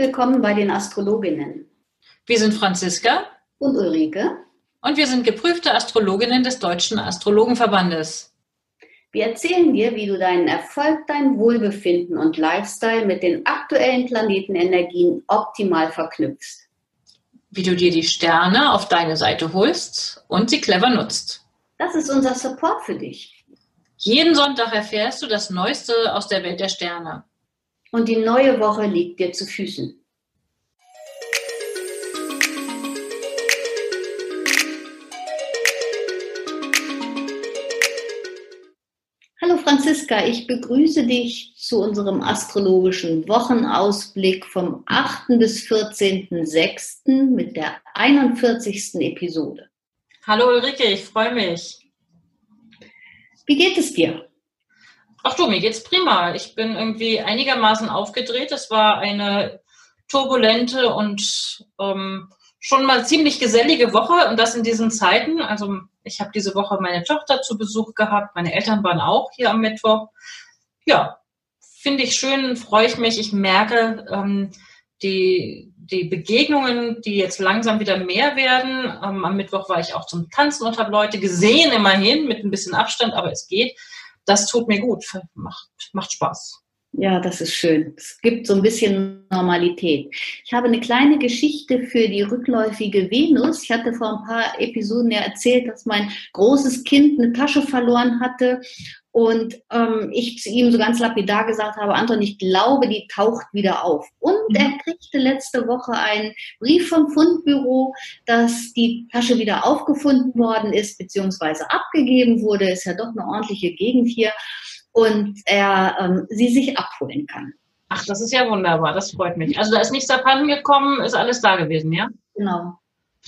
Willkommen bei den Astrologinnen. Wir sind Franziska und Ulrike und wir sind geprüfte Astrologinnen des Deutschen Astrologenverbandes. Wir erzählen dir, wie du deinen Erfolg, dein Wohlbefinden und Lifestyle mit den aktuellen Planetenenergien optimal verknüpfst. Wie du dir die Sterne auf deine Seite holst und sie clever nutzt. Das ist unser Support für dich. Jeden Sonntag erfährst du das Neueste aus der Welt der Sterne und die neue Woche liegt dir zu Füßen. Hallo Franziska, ich begrüße dich zu unserem astrologischen Wochenausblick vom 8. bis 14.06. mit der 41. Episode. Hallo Ulrike, ich freue mich. Wie geht es dir? Ach du, mir geht's prima. Ich bin irgendwie einigermaßen aufgedreht. Es war eine turbulente und ähm, schon mal ziemlich gesellige Woche und das in diesen Zeiten. Also ich habe diese Woche meine Tochter zu Besuch gehabt. Meine Eltern waren auch hier am Mittwoch. Ja, finde ich schön, freue ich mich. Ich merke ähm, die, die Begegnungen, die jetzt langsam wieder mehr werden. Ähm, am Mittwoch war ich auch zum Tanzen und habe Leute gesehen, immerhin mit ein bisschen Abstand, aber es geht das tut mir gut, macht, macht Spaß. Ja, das ist schön. Es gibt so ein bisschen Normalität. Ich habe eine kleine Geschichte für die rückläufige Venus. Ich hatte vor ein paar Episoden ja erzählt, dass mein großes Kind eine Tasche verloren hatte und ähm, ich zu ihm so ganz lapidar gesagt habe, Anton, ich glaube, die taucht wieder auf. Und mhm. er kriegte letzte Woche einen Brief vom Fundbüro, dass die Tasche wieder aufgefunden worden ist, beziehungsweise abgegeben wurde. Ist ja doch eine ordentliche Gegend hier. Und er ähm, sie sich abholen kann. Ach, das ist ja wunderbar, das freut mich. Also da ist nichts abhanden gekommen, ist alles da gewesen, ja? Genau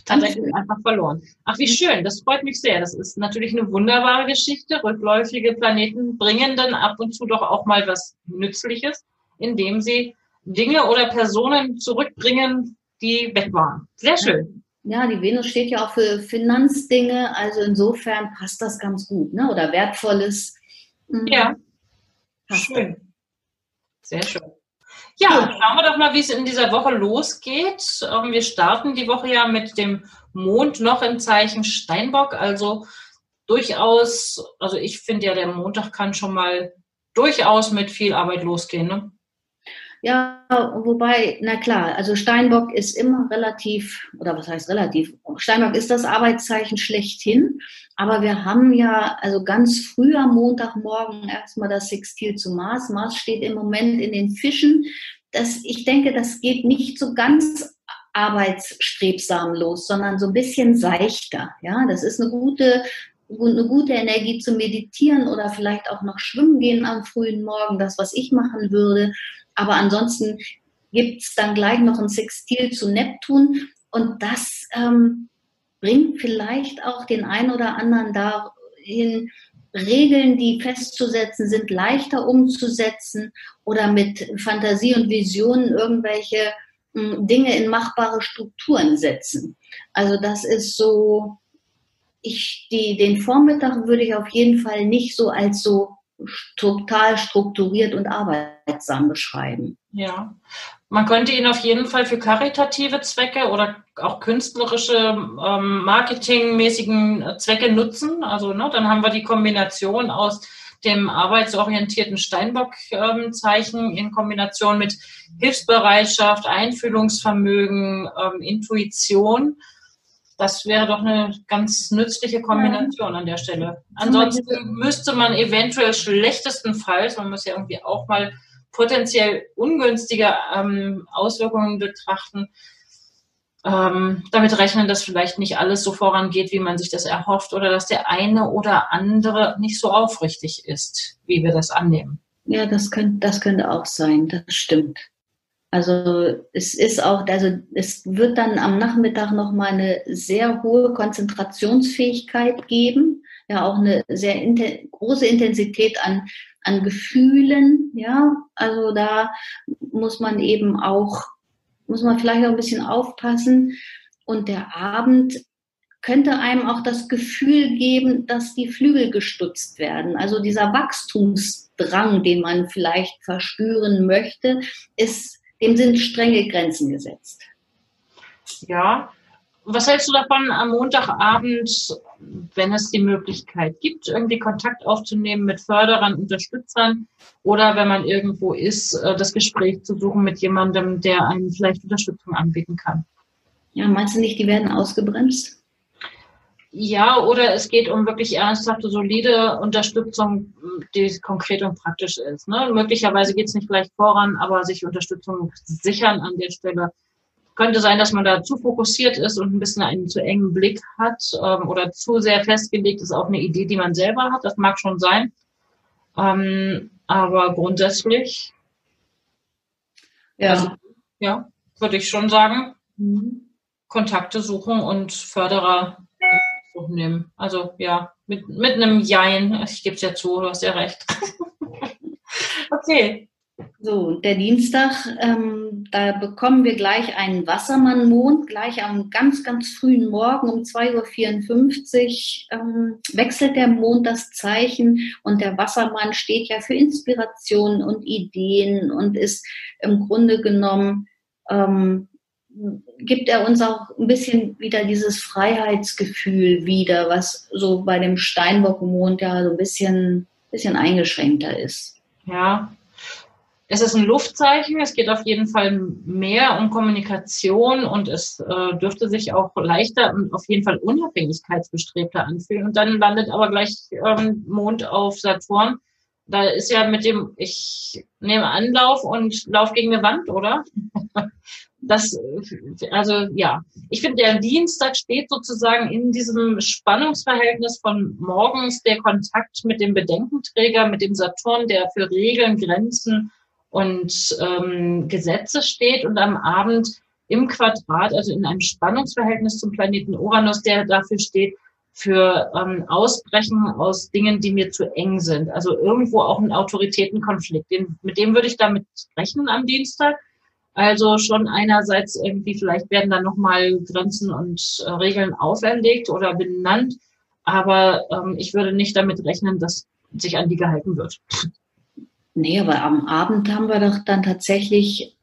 tatsächlich einfach verloren. Ach, wie schön, das freut mich sehr. Das ist natürlich eine wunderbare Geschichte. Rückläufige Planeten bringen dann ab und zu doch auch mal was Nützliches, indem sie Dinge oder Personen zurückbringen, die weg waren. Sehr schön. Ja, die Venus steht ja auch für Finanzdinge, also insofern passt das ganz gut, ne? Oder wertvolles. Mhm. Ja. Passt schön. Sehr schön. Ja, schauen wir doch mal, wie es in dieser Woche losgeht. Ähm, wir starten die Woche ja mit dem Mond noch im Zeichen Steinbock. Also durchaus, also ich finde ja, der Montag kann schon mal durchaus mit viel Arbeit losgehen. Ne? Ja, wobei, na klar, also Steinbock ist immer relativ, oder was heißt relativ? Steinbock ist das Arbeitszeichen schlechthin, aber wir haben ja also ganz früh am Montagmorgen erstmal das Sextil zu Mars. Mars steht im Moment in den Fischen. Das, ich denke, das geht nicht so ganz arbeitsstrebsam los, sondern so ein bisschen seichter. Ja, das ist eine gute, eine gute Energie zu meditieren oder vielleicht auch noch schwimmen gehen am frühen Morgen, das, was ich machen würde. Aber ansonsten gibt es dann gleich noch ein Sextil zu Neptun und das ähm, bringt vielleicht auch den einen oder anderen dahin, Regeln, die festzusetzen sind, leichter umzusetzen oder mit Fantasie und Visionen irgendwelche hm, Dinge in machbare Strukturen setzen. Also das ist so, ich, die, den Vormittag würde ich auf jeden Fall nicht so als so total strukturiert und arbeitsam beschreiben. Ja, man könnte ihn auf jeden Fall für karitative Zwecke oder auch künstlerische, ähm, marketingmäßigen Zwecke nutzen. Also ne, dann haben wir die Kombination aus dem arbeitsorientierten Steinbock-Zeichen ähm, in Kombination mit Hilfsbereitschaft, Einfühlungsvermögen, ähm, Intuition das wäre doch eine ganz nützliche Kombination an der Stelle. Ansonsten müsste man eventuell schlechtestenfalls, man muss ja irgendwie auch mal potenziell ungünstige ähm, Auswirkungen betrachten, ähm, damit rechnen, dass vielleicht nicht alles so vorangeht, wie man sich das erhofft, oder dass der eine oder andere nicht so aufrichtig ist, wie wir das annehmen. Ja, das könnte, das könnte auch sein, das stimmt. Also es ist auch, also es wird dann am Nachmittag noch mal eine sehr hohe Konzentrationsfähigkeit geben, ja auch eine sehr inten große Intensität an an Gefühlen, ja. Also da muss man eben auch muss man vielleicht auch ein bisschen aufpassen und der Abend könnte einem auch das Gefühl geben, dass die Flügel gestutzt werden. Also dieser Wachstumsdrang, den man vielleicht verspüren möchte, ist dem sind strenge Grenzen gesetzt. Ja. Was hältst du davon, am Montagabend, wenn es die Möglichkeit gibt, irgendwie Kontakt aufzunehmen mit Förderern, Unterstützern oder wenn man irgendwo ist, äh, das Gespräch zu suchen mit jemandem, der einem vielleicht Unterstützung anbieten kann? Ja, meinst du nicht, die werden ausgebremst? Ja, oder es geht um wirklich ernsthafte, solide Unterstützung, die konkret und praktisch ist. Ne? Möglicherweise geht es nicht gleich voran, aber sich Unterstützung sichern an der Stelle. Könnte sein, dass man da zu fokussiert ist und ein bisschen einen zu engen Blick hat ähm, oder zu sehr festgelegt ist auf eine Idee, die man selber hat. Das mag schon sein. Ähm, aber grundsätzlich, ja, also, ja würde ich schon sagen, mhm. Kontakte suchen und Förderer nehmen. Also ja, mit, mit einem Jein. Ich gebe es ja zu, du hast ja recht. okay. So, der Dienstag, ähm, da bekommen wir gleich einen Wassermannmond, gleich am ganz, ganz frühen Morgen um 2.54 Uhr ähm, wechselt der Mond das Zeichen und der Wassermann steht ja für Inspiration und Ideen und ist im Grunde genommen ähm, gibt er uns auch ein bisschen wieder dieses Freiheitsgefühl wieder, was so bei dem Steinbock-Mond ja so ein bisschen, bisschen eingeschränkter ist. Ja, es ist ein Luftzeichen. Es geht auf jeden Fall mehr um Kommunikation und es äh, dürfte sich auch leichter und auf jeden Fall unabhängigkeitsbestrebter anfühlen. Und dann landet aber gleich ähm, Mond auf Saturn. Da ist ja mit dem, ich nehme Anlauf und lauf gegen eine Wand, oder? das, also ja, ich finde, der Dienstag steht sozusagen in diesem Spannungsverhältnis von morgens der Kontakt mit dem Bedenkenträger, mit dem Saturn, der für Regeln, Grenzen und ähm, Gesetze steht und am Abend im Quadrat, also in einem Spannungsverhältnis zum Planeten Uranus, der dafür steht, für ähm, Ausbrechen aus Dingen, die mir zu eng sind. Also irgendwo auch ein Autoritätenkonflikt. Den, mit dem würde ich damit rechnen am Dienstag. Also schon einerseits irgendwie vielleicht werden da nochmal Grenzen und äh, Regeln auferlegt oder benannt, aber ähm, ich würde nicht damit rechnen, dass sich an die gehalten wird. Nee, aber am Abend haben wir doch dann tatsächlich,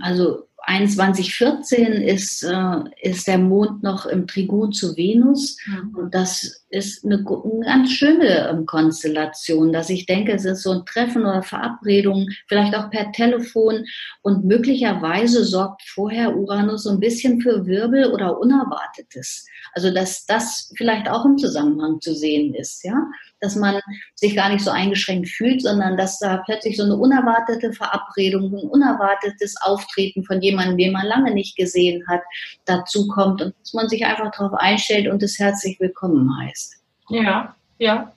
also 2114 ist, äh, ist der Mond noch im Trigon zu Venus. Mhm. Und das ist eine, ganz schöne ähm, Konstellation, dass ich denke, es ist so ein Treffen oder Verabredung, vielleicht auch per Telefon. Und möglicherweise sorgt vorher Uranus so ein bisschen für Wirbel oder Unerwartetes. Also, dass das vielleicht auch im Zusammenhang zu sehen ist, ja dass man sich gar nicht so eingeschränkt fühlt, sondern dass da plötzlich so eine unerwartete Verabredung, ein unerwartetes Auftreten von jemandem, den man lange nicht gesehen hat, dazu kommt und dass man sich einfach darauf einstellt und es herzlich willkommen heißt. Ja, ja.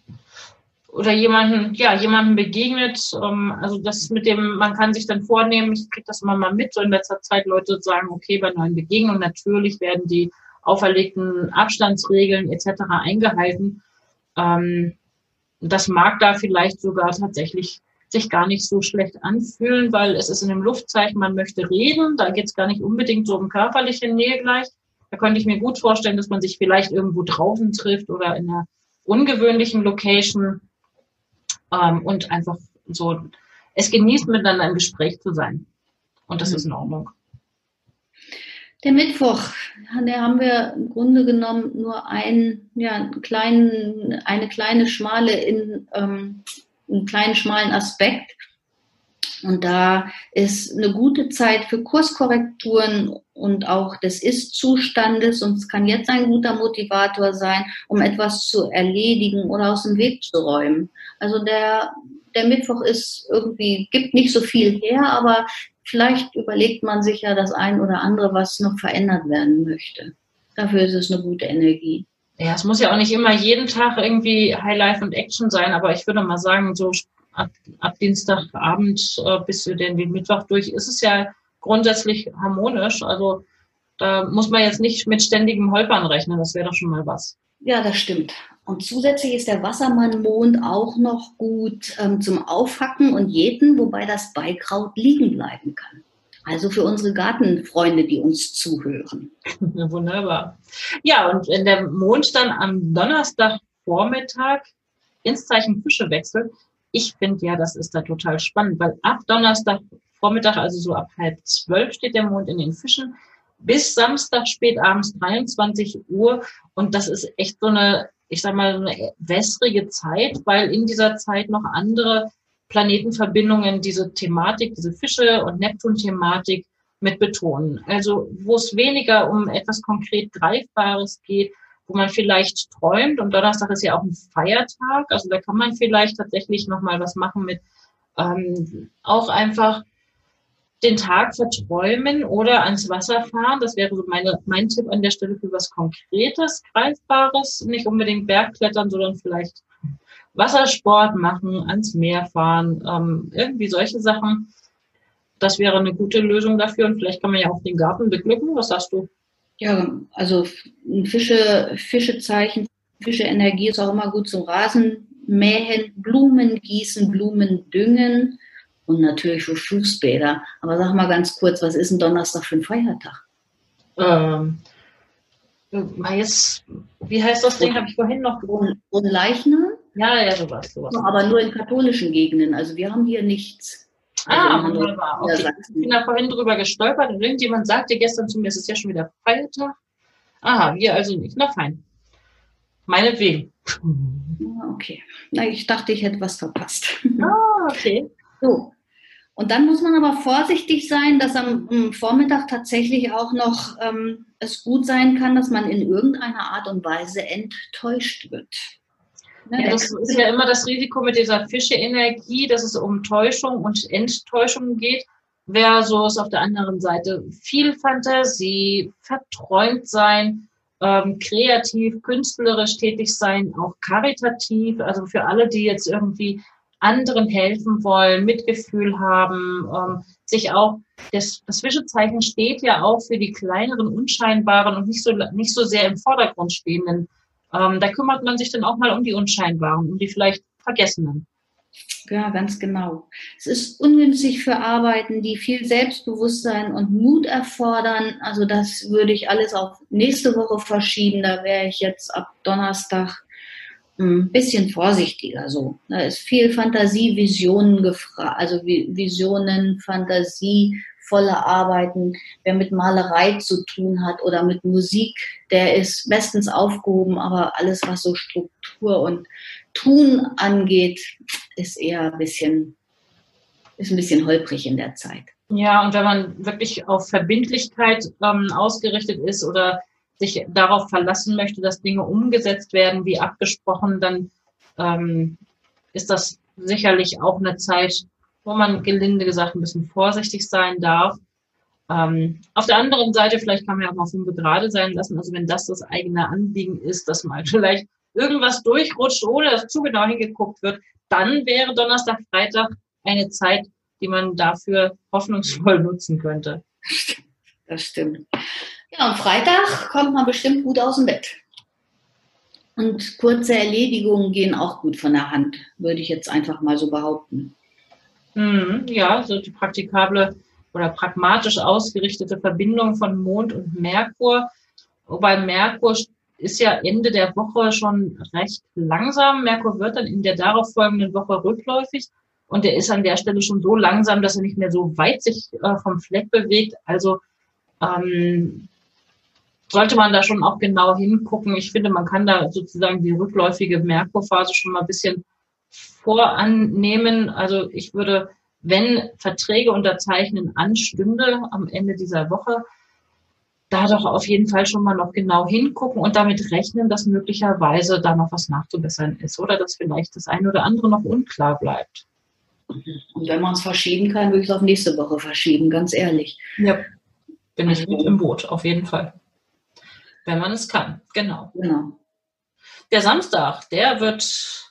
Oder jemanden, ja, jemanden begegnet, ähm, also das mit dem, man kann sich dann vornehmen, ich kriege das immer mal mit, so in letzter Zeit Leute sagen, okay, bei neuen Begegnungen natürlich werden die auferlegten Abstandsregeln etc. eingehalten. Ähm, das mag da vielleicht sogar tatsächlich sich gar nicht so schlecht anfühlen, weil es ist in dem Luftzeichen, man möchte reden, da geht es gar nicht unbedingt so um körperliche Nähe gleich. Da könnte ich mir gut vorstellen, dass man sich vielleicht irgendwo draußen trifft oder in einer ungewöhnlichen Location ähm, und einfach so es genießt, miteinander im Gespräch zu sein. Und das mhm. ist in Ordnung. Der Mittwoch, da haben wir im Grunde genommen nur einen, ja, kleinen, eine kleine schmale, in, ähm, einen kleinen schmalen Aspekt. Und da ist eine gute Zeit für Kurskorrekturen und auch des Ist-Zustandes. Und es kann jetzt ein guter Motivator sein, um etwas zu erledigen oder aus dem Weg zu räumen. Also der, der Mittwoch ist irgendwie, gibt nicht so viel her, aber vielleicht überlegt man sich ja das ein oder andere, was noch verändert werden möchte. Dafür ist es eine gute Energie. Ja, es muss ja auch nicht immer jeden Tag irgendwie Highlife und Action sein, aber ich würde mal sagen, so ab, ab Dienstagabend äh, bis den, den Mittwoch durch ist es ja grundsätzlich harmonisch. Also da muss man jetzt nicht mit ständigem Holpern rechnen, das wäre doch schon mal was. Ja, das stimmt. Und zusätzlich ist der Wassermannmond auch noch gut ähm, zum Aufhacken und Jäten, wobei das Beikraut liegen bleiben kann. Also für unsere Gartenfreunde, die uns zuhören. Wunderbar. Ja, und wenn der Mond dann am Donnerstagvormittag ins Zeichen Fische wechselt, ich finde ja, das ist da total spannend, weil ab Donnerstag Vormittag, also so ab halb zwölf steht der Mond in den Fischen, bis Samstag spät abends 23 Uhr. Und das ist echt so eine, ich sag mal, eine wässrige Zeit, weil in dieser Zeit noch andere Planetenverbindungen diese Thematik, diese Fische und Neptun-Thematik mit betonen. Also wo es weniger um etwas konkret Greifbares geht, wo man vielleicht träumt und Donnerstag ist ja auch ein Feiertag, also da kann man vielleicht tatsächlich nochmal was machen mit ähm, auch einfach den Tag verträumen oder ans Wasser fahren. Das wäre so meine, mein Tipp an der Stelle für was Konkretes, Greifbares, nicht unbedingt Bergklettern, sondern vielleicht Wassersport machen, ans Meer fahren, ähm, irgendwie solche Sachen. Das wäre eine gute Lösung dafür und vielleicht kann man ja auch den Garten beglücken. Was sagst du? Ja, also Fische, Fischezeichen, Fischeenergie ist auch immer gut zum Rasenmähen, Blumen gießen, Blumen düngen und natürlich für Fußbäder. Aber sag mal ganz kurz, was ist ein Donnerstag für ein Feiertag? Ähm, jetzt, wie heißt das Ding? Habe ich vorhin noch gewonnen. Ohne Leichnam? Ja, ja, sowas, sowas. Aber nur in katholischen Gegenden. Also wir haben hier nichts. Ah, also wunderbar. Okay. Ich bin da vorhin drüber gestolpert und irgendjemand sagte gestern zu mir, es ist ja schon wieder Feiertag. Aha, wir also nicht. Na fein. Meinetwegen. Ah, okay. Ich dachte, ich hätte was verpasst. Ah, okay. So. Und dann muss man aber vorsichtig sein, dass am Vormittag tatsächlich auch noch ähm, es gut sein kann, dass man in irgendeiner Art und Weise enttäuscht wird. Ne, das ist ja immer das Risiko mit dieser Fische-Energie, dass es um Täuschung und Enttäuschung geht, versus auf der anderen Seite viel Fantasie, verträumt sein, ähm, kreativ, künstlerisch tätig sein, auch karitativ, also für alle, die jetzt irgendwie anderen helfen wollen, Mitgefühl haben, ähm, sich auch, das, das Fischezeichen steht ja auch für die kleineren, unscheinbaren und nicht so, nicht so sehr im Vordergrund stehenden ähm, da kümmert man sich dann auch mal um die Unscheinbaren, um die vielleicht Vergessenen. Ja, ganz genau. Es ist ungünstig für Arbeiten, die viel Selbstbewusstsein und Mut erfordern. Also das würde ich alles auf nächste Woche verschieben. Da wäre ich jetzt ab Donnerstag ein bisschen vorsichtiger so. Da ist viel Fantasie, Visionen gefragt, also Visionen, Fantasie, volle Arbeiten. Wer mit Malerei zu tun hat oder mit Musik, der ist bestens aufgehoben, aber alles, was so Struktur und Tun angeht, ist eher ein bisschen, ist ein bisschen holprig in der Zeit. Ja, und wenn man wirklich auf Verbindlichkeit ähm, ausgerichtet ist oder sich darauf verlassen möchte, dass Dinge umgesetzt werden, wie abgesprochen, dann ähm, ist das sicherlich auch eine Zeit, wo man gelinde gesagt ein bisschen vorsichtig sein darf. Ähm, auf der anderen Seite, vielleicht kann man ja auch mal fünf gerade sein lassen. Also wenn das das eigene Anliegen ist, dass mal vielleicht irgendwas durchrutscht, ohne dass zu genau hingeguckt wird, dann wäre Donnerstag, Freitag eine Zeit, die man dafür hoffnungsvoll nutzen könnte. Das stimmt. Ja, am Freitag kommt man bestimmt gut aus dem Bett. Und kurze Erledigungen gehen auch gut von der Hand, würde ich jetzt einfach mal so behaupten. Mhm, ja, so die praktikable oder pragmatisch ausgerichtete Verbindung von Mond und Merkur. Wobei Merkur ist ja Ende der Woche schon recht langsam. Merkur wird dann in der darauffolgenden Woche rückläufig und er ist an der Stelle schon so langsam, dass er nicht mehr so weit sich äh, vom Fleck bewegt. Also ähm, sollte man da schon auch genau hingucken. Ich finde, man kann da sozusagen die rückläufige Merkurphase schon mal ein bisschen vorannehmen. Also ich würde, wenn Verträge unterzeichnen anstünde am Ende dieser Woche, da doch auf jeden Fall schon mal noch genau hingucken und damit rechnen, dass möglicherweise da noch was nachzubessern ist oder dass vielleicht das eine oder andere noch unklar bleibt. Und wenn man es verschieben kann, würde ich es auf nächste Woche verschieben, ganz ehrlich. Ja, bin ich mit im Boot, auf jeden Fall. Wenn man es kann, genau. Genau. Der Samstag, der wird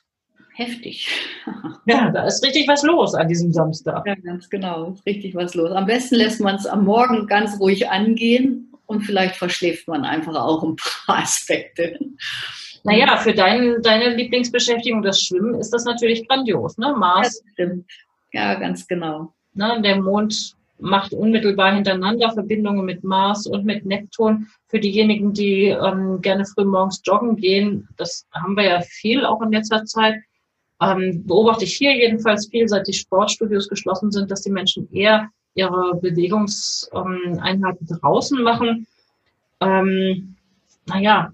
heftig. ja, da ist richtig was los an diesem Samstag. Ja, ganz genau, ist richtig was los. Am besten lässt man es am Morgen ganz ruhig angehen und vielleicht verschläft man einfach auch ein paar Aspekte. Naja, für dein, deine Lieblingsbeschäftigung, das Schwimmen, ist das natürlich grandios, ne? Mars. Ja, stimmt. Ja, ganz genau. Ne, der Mond macht unmittelbar hintereinander Verbindungen mit Mars und mit Neptun. Für diejenigen, die ähm, gerne früh morgens joggen gehen, das haben wir ja viel auch in letzter Zeit ähm, beobachte ich hier jedenfalls viel, seit die Sportstudios geschlossen sind, dass die Menschen eher ihre Bewegungseinheiten draußen machen. Ähm, naja,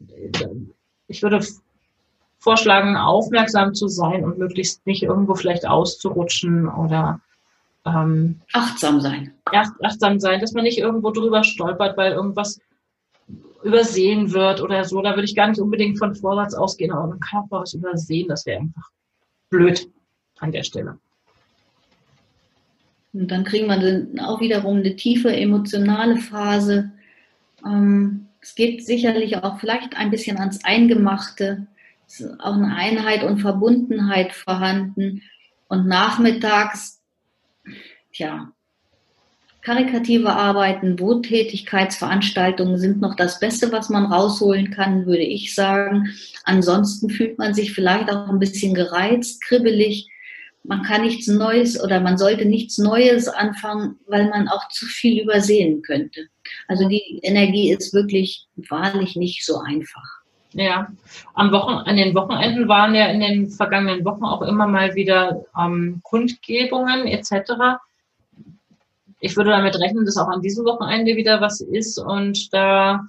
ich würde vorschlagen, aufmerksam zu sein und möglichst nicht irgendwo vielleicht auszurutschen oder ähm, achtsam sein. Achtsam sein, dass man nicht irgendwo drüber stolpert, weil irgendwas übersehen wird oder so. Da würde ich gar nicht unbedingt von Vorsatz ausgehen, aber man kann auch was übersehen. Das wäre einfach blöd an der Stelle. Und dann kriegen wir auch wiederum eine tiefe emotionale Phase. Ähm, es geht sicherlich auch vielleicht ein bisschen ans Eingemachte. Es ist auch eine Einheit und Verbundenheit vorhanden. Und nachmittags, tja, karikative Arbeiten, Wohltätigkeitsveranstaltungen sind noch das Beste, was man rausholen kann, würde ich sagen. Ansonsten fühlt man sich vielleicht auch ein bisschen gereizt, kribbelig. Man kann nichts Neues oder man sollte nichts Neues anfangen, weil man auch zu viel übersehen könnte. Also die Energie ist wirklich wahrlich nicht so einfach. Ja, am Wochen, an den Wochenenden waren ja in den vergangenen Wochen auch immer mal wieder ähm, Kundgebungen etc ich würde damit rechnen, dass auch an diesem Wochenende wieder was ist und da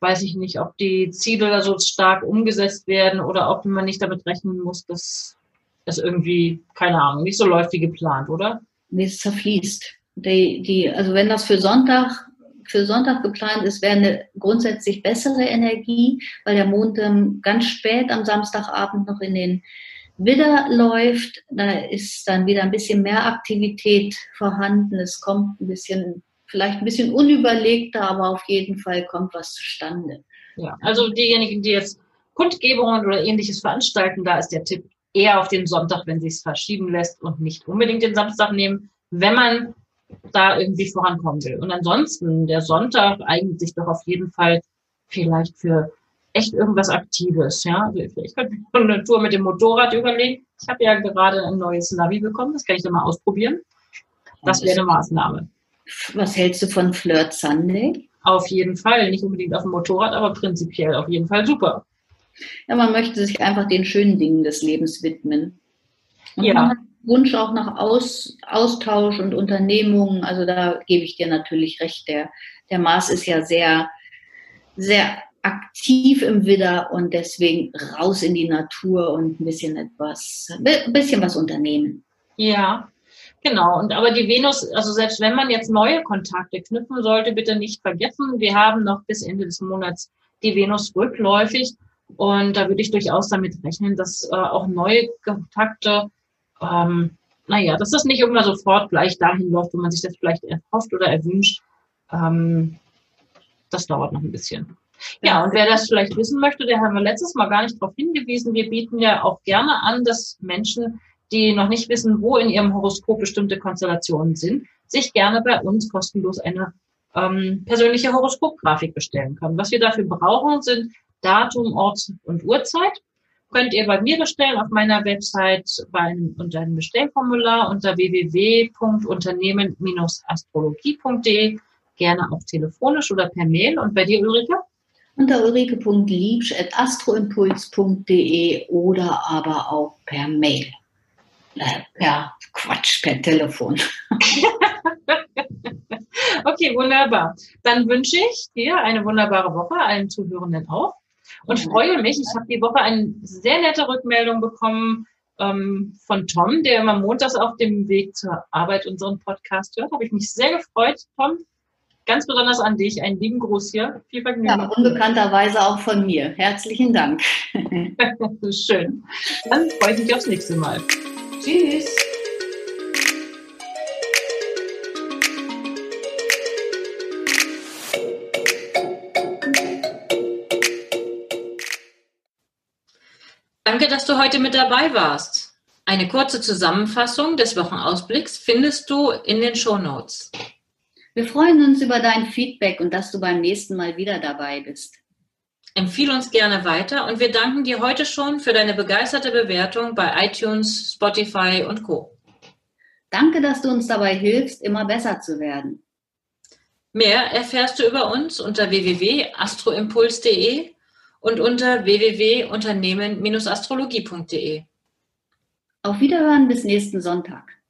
weiß ich nicht, ob die Ziele da so stark umgesetzt werden oder ob man nicht damit rechnen muss, dass es irgendwie, keine Ahnung, nicht so läuft wie geplant, oder? Nee, es zerfließt. Die, die, also wenn das für Sonntag, für Sonntag geplant ist, wäre eine grundsätzlich bessere Energie, weil der Mond ähm, ganz spät am Samstagabend noch in den Widder läuft, da ist dann wieder ein bisschen mehr Aktivität vorhanden. Es kommt ein bisschen, vielleicht ein bisschen unüberlegter, aber auf jeden Fall kommt was zustande. Ja, also diejenigen, die jetzt Kundgebungen oder ähnliches veranstalten, da ist der Tipp eher auf den Sonntag, wenn sie es verschieben lässt und nicht unbedingt den Samstag nehmen, wenn man da irgendwie vorankommen will. Und ansonsten, der Sonntag eignet sich doch auf jeden Fall vielleicht für echt irgendwas Aktives. Ja, also ich könnte mir eine Tour mit dem Motorrad überlegen. Ich habe ja gerade ein neues Navi bekommen, das kann ich dann mal ausprobieren. Das wäre eine Maßnahme. Was hältst du von Flirt Sunday? Auf jeden Fall, nicht unbedingt auf dem Motorrad, aber prinzipiell auf jeden Fall super. Ja, man möchte sich einfach den schönen Dingen des Lebens widmen. Und ja. Wunsch auch nach Aus, Austausch und Unternehmungen. Also da gebe ich dir natürlich recht. Der, der Mars ist ja sehr, sehr aktiv im Widder und deswegen raus in die Natur und ein bisschen etwas, ein bisschen was unternehmen. Ja, genau. Und aber die Venus, also selbst wenn man jetzt neue Kontakte knüpfen sollte, bitte nicht vergessen, wir haben noch bis Ende des Monats die Venus rückläufig. Und da würde ich durchaus damit rechnen, dass äh, auch neue Kontakte, ähm, naja, dass das nicht immer sofort gleich dahin läuft, wo man sich das vielleicht erhofft oder erwünscht. Ähm, das dauert noch ein bisschen. Ja, und wer das vielleicht wissen möchte, der haben wir letztes Mal gar nicht darauf hingewiesen. Wir bieten ja auch gerne an, dass Menschen, die noch nicht wissen, wo in ihrem Horoskop bestimmte Konstellationen sind, sich gerne bei uns kostenlos eine ähm, persönliche Horoskopgrafik bestellen können. Was wir dafür brauchen, sind Datum, Ort und Uhrzeit. Könnt ihr bei mir bestellen auf meiner Website bei einem, unter einem Bestellformular unter www.unternehmen-astrologie.de gerne auch telefonisch oder per Mail. Und bei dir, Ulrike? Unter ulrike.liebsch.astroimpuls.de oder aber auch per Mail. Äh, per Quatsch, per Telefon. okay, wunderbar. Dann wünsche ich dir eine wunderbare Woche, allen Zuhörenden auch. Und freue mich, ich habe die Woche eine sehr nette Rückmeldung bekommen ähm, von Tom, der immer montags auf dem Weg zur Arbeit unseren Podcast hört. Habe ich mich sehr gefreut, Tom ganz besonders an dich. Einen lieben Gruß hier. Viel Vergnügen. Ja, unbekannterweise auch von mir. Herzlichen Dank. Schön. Dann freue ich mich aufs nächste Mal. Tschüss. Danke, dass du heute mit dabei warst. Eine kurze Zusammenfassung des Wochenausblicks findest du in den Show Notes. Wir freuen uns über dein Feedback und dass du beim nächsten Mal wieder dabei bist. Empfehle uns gerne weiter und wir danken dir heute schon für deine begeisterte Bewertung bei iTunes, Spotify und Co. Danke, dass du uns dabei hilfst, immer besser zu werden. Mehr erfährst du über uns unter www.astroimpuls.de und unter www.unternehmen-astrologie.de. Auf Wiederhören bis nächsten Sonntag.